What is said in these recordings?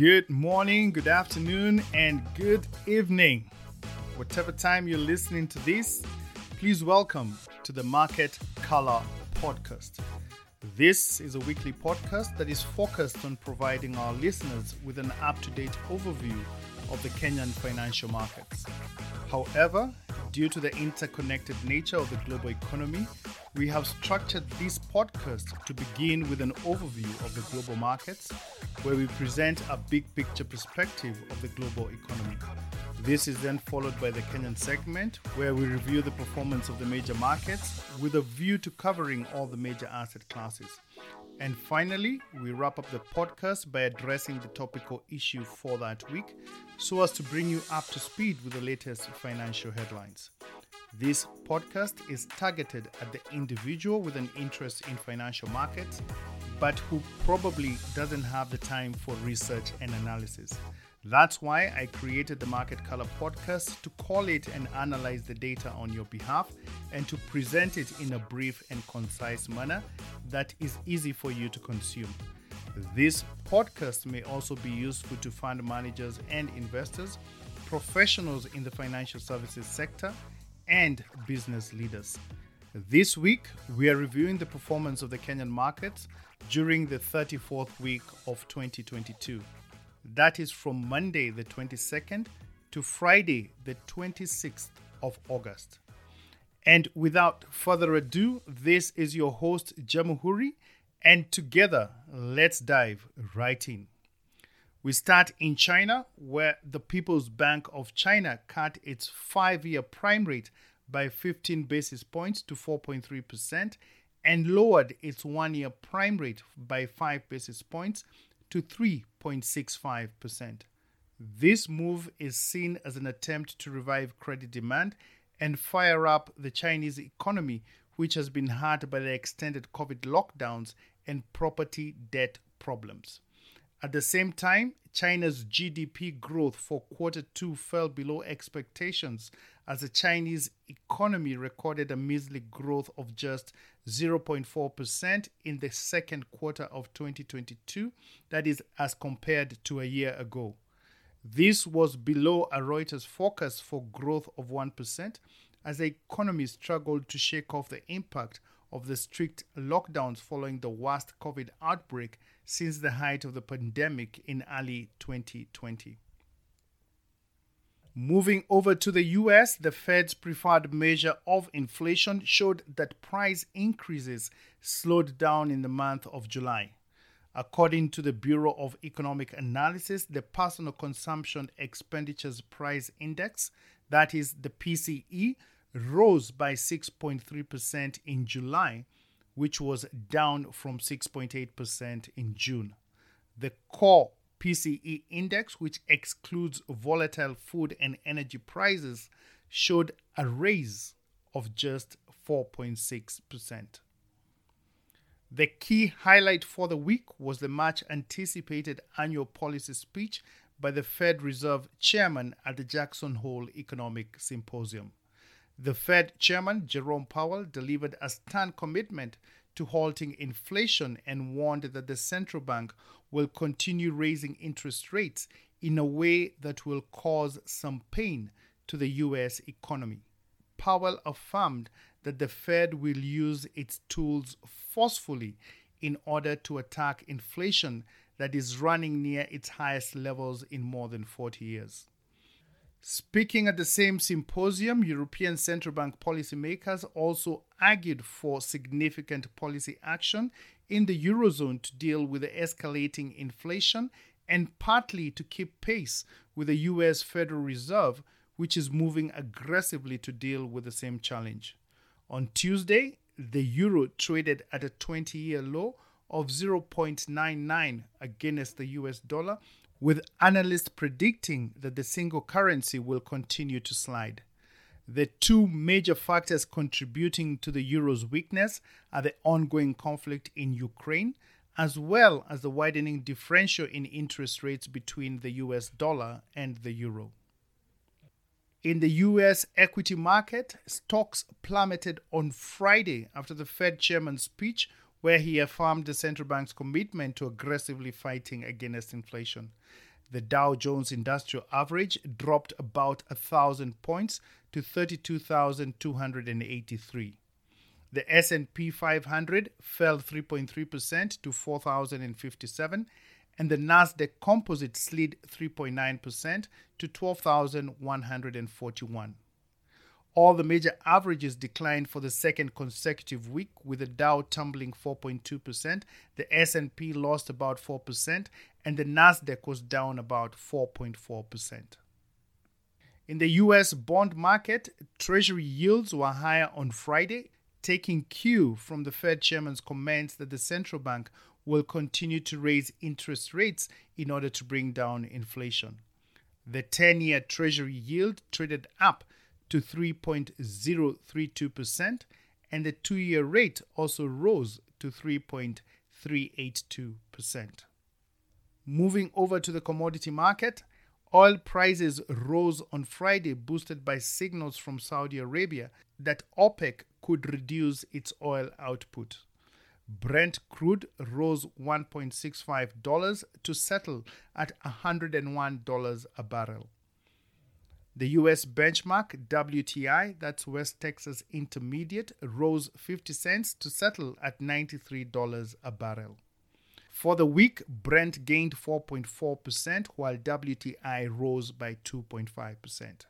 Good morning, good afternoon, and good evening. Whatever time you're listening to this, please welcome to the Market Color Podcast. This is a weekly podcast that is focused on providing our listeners with an up to date overview of the Kenyan financial markets. However, due to the interconnected nature of the global economy, we have structured this podcast to begin with an overview of the global markets, where we present a big picture perspective of the global economy. This is then followed by the Kenyan segment, where we review the performance of the major markets with a view to covering all the major asset classes. And finally, we wrap up the podcast by addressing the topical issue for that week so as to bring you up to speed with the latest financial headlines. This podcast is targeted at the individual with an interest in financial markets, but who probably doesn't have the time for research and analysis. That's why I created the Market Color podcast to call it and analyze the data on your behalf and to present it in a brief and concise manner that is easy for you to consume. This podcast may also be useful to fund managers and investors, professionals in the financial services sector, and business leaders. This week, we are reviewing the performance of the Kenyan markets during the 34th week of 2022. That is from Monday, the 22nd, to Friday, the 26th of August. And without further ado, this is your host, Jamuhuri, and together, let's dive right in. We start in China, where the People's Bank of China cut its five year prime rate by 15 basis points to 4.3% and lowered its one year prime rate by 5 basis points to 3.65%. This move is seen as an attempt to revive credit demand and fire up the Chinese economy, which has been hurt by the extended COVID lockdowns and property debt problems. At the same time, China's GDP growth for quarter two fell below expectations as the Chinese economy recorded a measly growth of just 0.4% in the second quarter of 2022, that is, as compared to a year ago. This was below a Reuters forecast for growth of 1% as the economy struggled to shake off the impact of the strict lockdowns following the worst COVID outbreak since the height of the pandemic in early 2020. Moving over to the US, the Fed's preferred measure of inflation showed that price increases slowed down in the month of July. According to the Bureau of Economic Analysis, the Personal Consumption Expenditures Price Index, that is the PCE, rose by 6.3% in July, which was down from 6.8% in June. The core PCE index, which excludes volatile food and energy prices, showed a raise of just 4.6%. The key highlight for the week was the much anticipated annual policy speech by the Fed Reserve Chairman at the Jackson Hole Economic Symposium. The Fed Chairman Jerome Powell delivered a stern commitment to halting inflation and warned that the central bank will continue raising interest rates in a way that will cause some pain to the US economy. Powell affirmed that the Fed will use its tools forcefully in order to attack inflation that is running near its highest levels in more than 40 years. Speaking at the same symposium, European Central Bank policymakers also argued for significant policy action in the Eurozone to deal with the escalating inflation and partly to keep pace with the US Federal Reserve, which is moving aggressively to deal with the same challenge. On Tuesday, the euro traded at a 20 year low of 0.99 against the US dollar with analysts predicting that the single currency will continue to slide. The two major factors contributing to the euro's weakness are the ongoing conflict in Ukraine, as well as the widening differential in interest rates between the US dollar and the euro. In the US equity market, stocks plummeted on Friday after the Fed chairman's speech, where he affirmed the central bank's commitment to aggressively fighting against inflation. The Dow Jones Industrial Average dropped about a thousand points to 32,283. The S&P 500 fell 3.3% to 4,057 and the Nasdaq Composite slid 3.9% to 12,141. All the major averages declined for the second consecutive week with the Dow tumbling 4.2%, the S&P lost about 4% and the Nasdaq was down about 4.4%. In the US bond market, treasury yields were higher on Friday, taking cue from the Fed chairman's comments that the central bank will continue to raise interest rates in order to bring down inflation. The 10 year Treasury yield traded up to 3.032%, and the two year rate also rose to 3.382%. Moving over to the commodity market, oil prices rose on Friday, boosted by signals from Saudi Arabia that OPEC could reduce its oil output. Brent crude rose $1.65 to settle at $101 a barrel. The US benchmark WTI, that's West Texas Intermediate, rose 50 cents to settle at $93 a barrel. For the week, Brent gained 4.4%, while WTI rose by 2.5%.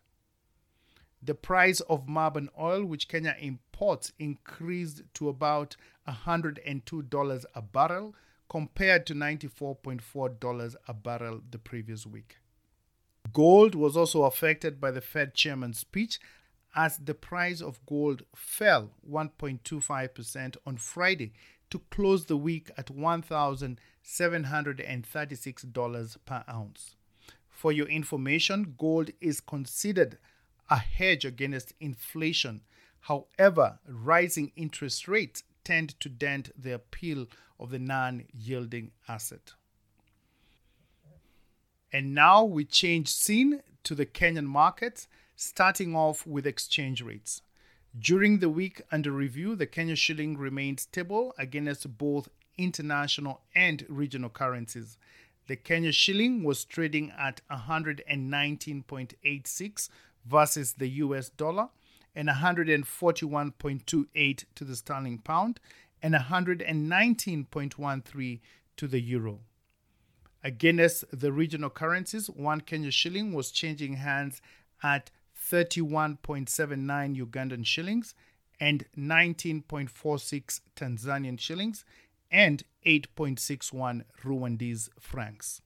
The price of Murban oil, which Kenya imports, increased to about $102 a barrel compared to $94.4 a barrel the previous week. Gold was also affected by the Fed chairman's speech as the price of gold fell 1.25% on Friday to close the week at $1,736 per ounce. For your information, gold is considered a hedge against inflation. However, rising interest rates tend to dent the appeal of the non yielding asset. And now we change scene to the Kenyan market, starting off with exchange rates. During the week under review, the Kenya shilling remained stable against both international and regional currencies. The Kenya shilling was trading at 119.86 versus the US dollar and 141.28 to the sterling pound and 119.13 to the euro. Against the regional currencies, one Kenya shilling was changing hands at 31.79 Ugandan shillings and 19.46 Tanzanian shillings and 8.61 Rwandese francs.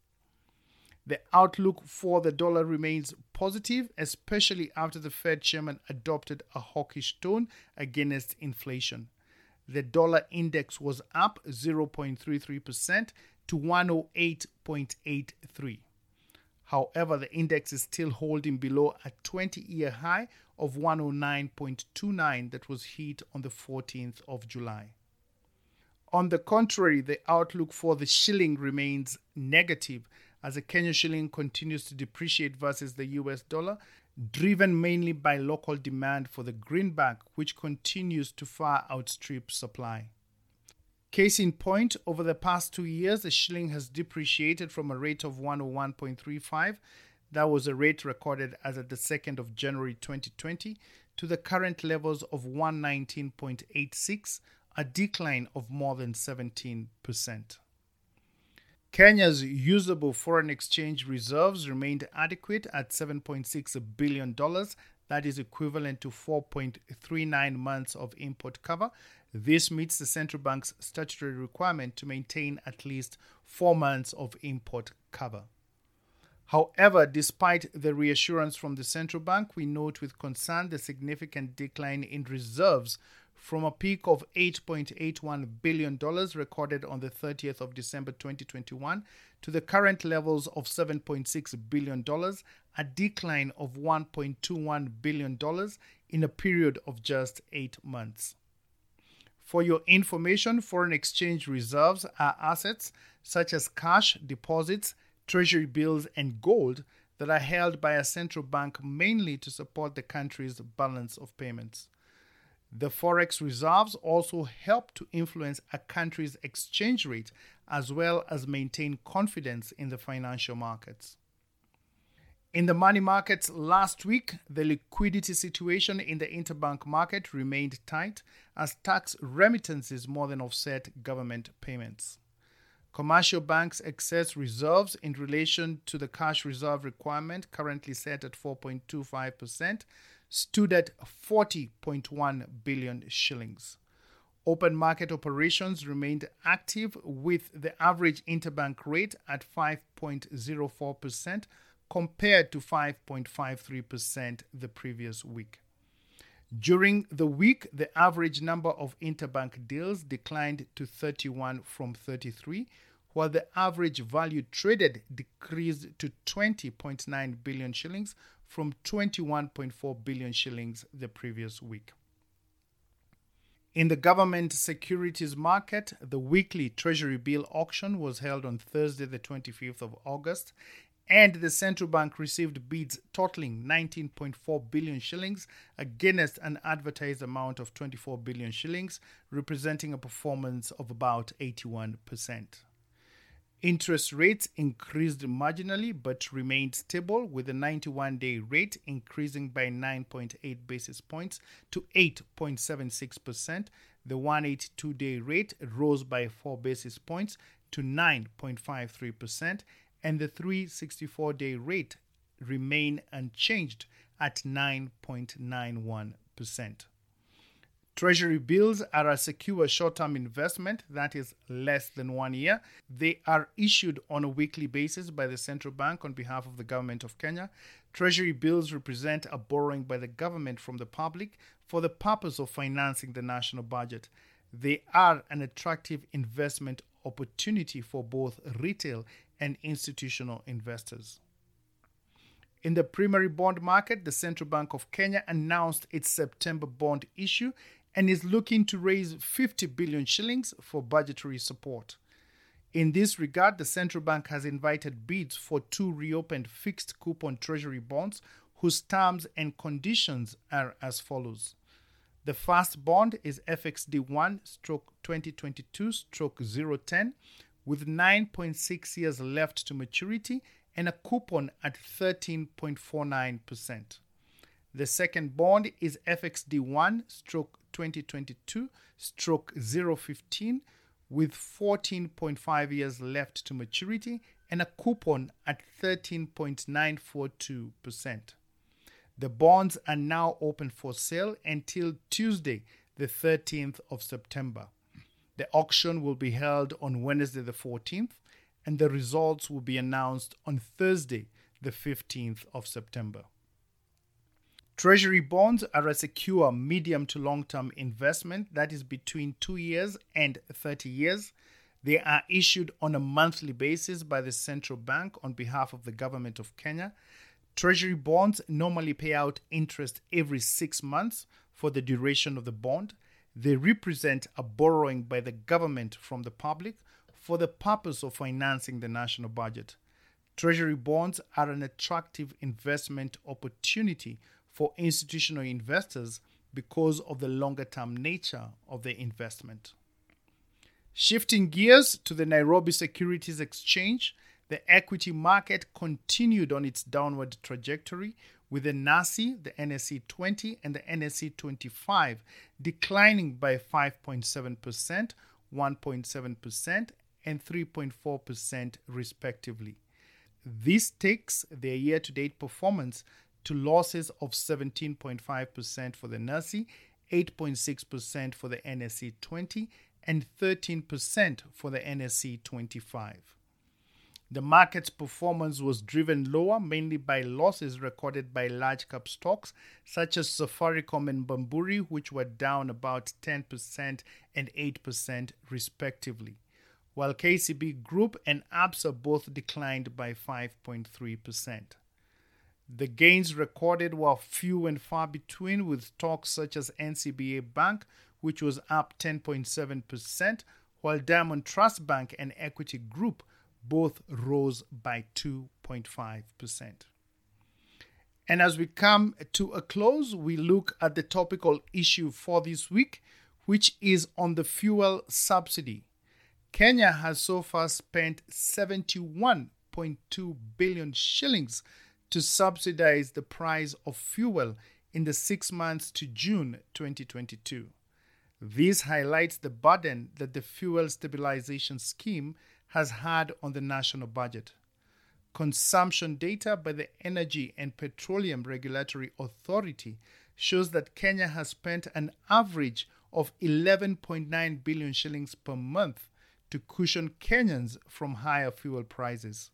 The outlook for the dollar remains positive, especially after the Fed chairman adopted a hawkish tone against inflation. The dollar index was up 0.33% to 108.83. However, the index is still holding below a 20 year high of 109.29 that was hit on the 14th of July. On the contrary, the outlook for the shilling remains negative as the Kenya shilling continues to depreciate versus the US dollar, driven mainly by local demand for the greenback, which continues to far outstrip supply. Case in point, over the past two years, the shilling has depreciated from a rate of 101.35, that was a rate recorded as at the 2nd of January 2020, to the current levels of 119.86, a decline of more than 17%. Kenya's usable foreign exchange reserves remained adequate at $7.6 billion. That is equivalent to 4.39 months of import cover. This meets the central bank's statutory requirement to maintain at least four months of import cover. However, despite the reassurance from the central bank, we note with concern the significant decline in reserves from a peak of $8.81 billion recorded on the 30th of December 2021 to the current levels of $7.6 billion, a decline of $1.21 billion in a period of just eight months. For your information, foreign exchange reserves are assets such as cash, deposits, treasury bills, and gold that are held by a central bank mainly to support the country's balance of payments. The forex reserves also help to influence a country's exchange rate as well as maintain confidence in the financial markets. In the money markets last week, the liquidity situation in the interbank market remained tight as tax remittances more than offset government payments. Commercial banks' excess reserves in relation to the cash reserve requirement, currently set at 4.25%, stood at 40.1 billion shillings. Open market operations remained active with the average interbank rate at 5.04% compared to 5.53% the previous week. During the week, the average number of interbank deals declined to 31 from 33, while the average value traded decreased to 20.9 billion shillings from 21.4 billion shillings the previous week. In the government securities market, the weekly Treasury bill auction was held on Thursday, the 25th of August, and the central bank received bids totaling 19.4 billion shillings against an advertised amount of 24 billion shillings, representing a performance of about 81%. Interest rates increased marginally but remained stable, with the 91 day rate increasing by 9.8 basis points to 8.76%. The 182 day rate rose by 4 basis points to 9.53%, and the 364 day rate remain unchanged at 9.91%. Treasury bills are a secure short term investment that is less than one year. They are issued on a weekly basis by the central bank on behalf of the government of Kenya. Treasury bills represent a borrowing by the government from the public for the purpose of financing the national budget. They are an attractive investment opportunity for both retail and institutional investors. In the primary bond market, the Central Bank of Kenya announced its September bond issue and is looking to raise 50 billion shillings for budgetary support. In this regard, the central bank has invited bids for two reopened fixed coupon treasury bonds whose terms and conditions are as follows. The first bond is FXD1 stroke 2022 stroke 010 with 9.6 years left to maturity and a coupon at 13.49%. The second bond is FXD1 stroke 2022 stroke 015 with 14.5 years left to maturity and a coupon at 13.942%. The bonds are now open for sale until Tuesday, the 13th of September. The auction will be held on Wednesday, the 14th, and the results will be announced on Thursday, the 15th of September. Treasury bonds are a secure medium to long term investment that is between two years and 30 years. They are issued on a monthly basis by the central bank on behalf of the government of Kenya. Treasury bonds normally pay out interest every six months for the duration of the bond. They represent a borrowing by the government from the public for the purpose of financing the national budget. Treasury bonds are an attractive investment opportunity for institutional investors because of the longer term nature of the investment. Shifting gears to the Nairobi Securities Exchange, the equity market continued on its downward trajectory with the NASI, the NSE 20, and the NSE 25 declining by 5.7%, 1.7%, and 3.4% respectively. This takes their year to date performance to losses of 17.5% for the NASI, 8.6% for the NSE 20, and 13% for the NSE 25. The market's performance was driven lower mainly by losses recorded by large cap stocks such as Safaricom and Bamburi, which were down about 10% and 8% respectively, while KCB Group and Absa both declined by 5.3%. The gains recorded were few and far between, with stocks such as NCBA Bank, which was up 10.7%, while Diamond Trust Bank and Equity Group both rose by 2.5%. And as we come to a close, we look at the topical issue for this week, which is on the fuel subsidy. Kenya has so far spent 71.2 billion shillings to subsidize the price of fuel in the six months to June 2022. This highlights the burden that the fuel stabilization scheme has had on the national budget. Consumption data by the Energy and Petroleum Regulatory Authority shows that Kenya has spent an average of 11.9 billion shillings per month to cushion Kenyans from higher fuel prices.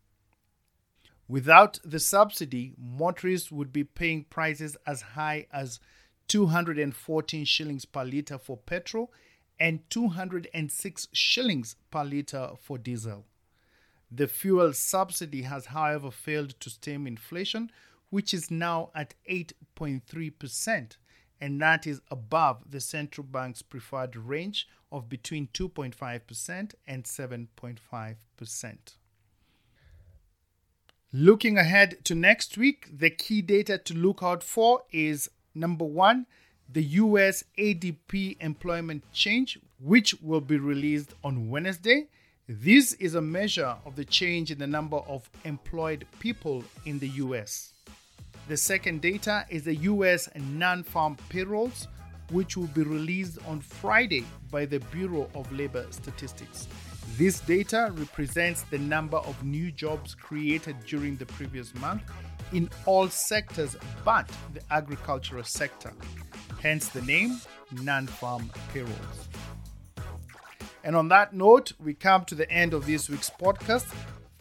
Without the subsidy, motorists would be paying prices as high as 214 shillings per litre for petrol and 206 shillings per litre for diesel. The fuel subsidy has, however, failed to stem inflation, which is now at 8.3%, and that is above the central bank's preferred range of between 2.5% and 7.5%. Looking ahead to next week, the key data to look out for is number one, the US ADP employment change, which will be released on Wednesday. This is a measure of the change in the number of employed people in the US. The second data is the US non farm payrolls, which will be released on Friday by the Bureau of Labor Statistics. This data represents the number of new jobs created during the previous month in all sectors but the agricultural sector, hence the name non farm payrolls. And on that note, we come to the end of this week's podcast.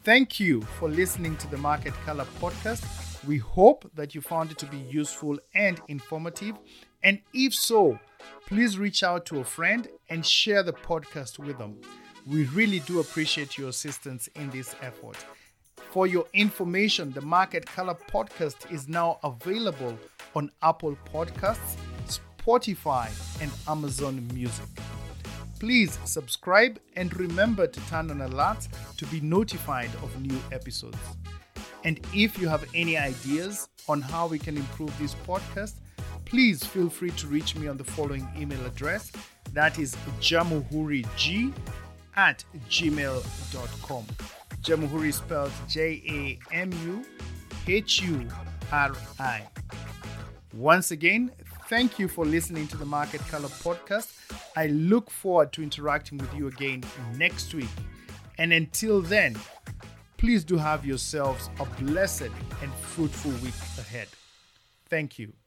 Thank you for listening to the Market Color podcast. We hope that you found it to be useful and informative. And if so, please reach out to a friend and share the podcast with them. We really do appreciate your assistance in this effort. For your information, the Market Color podcast is now available on Apple Podcasts, Spotify, and Amazon Music. Please subscribe and remember to turn on alerts to be notified of new episodes. And if you have any ideas on how we can improve this podcast, please feel free to reach me on the following email address that is jamuhurig at gmail.com. Jamuhuri spelled J A M U H U R I. Once again, thank you for listening to the Market Color podcast. I look forward to interacting with you again next week. And until then, please do have yourselves a blessed and fruitful week ahead. Thank you.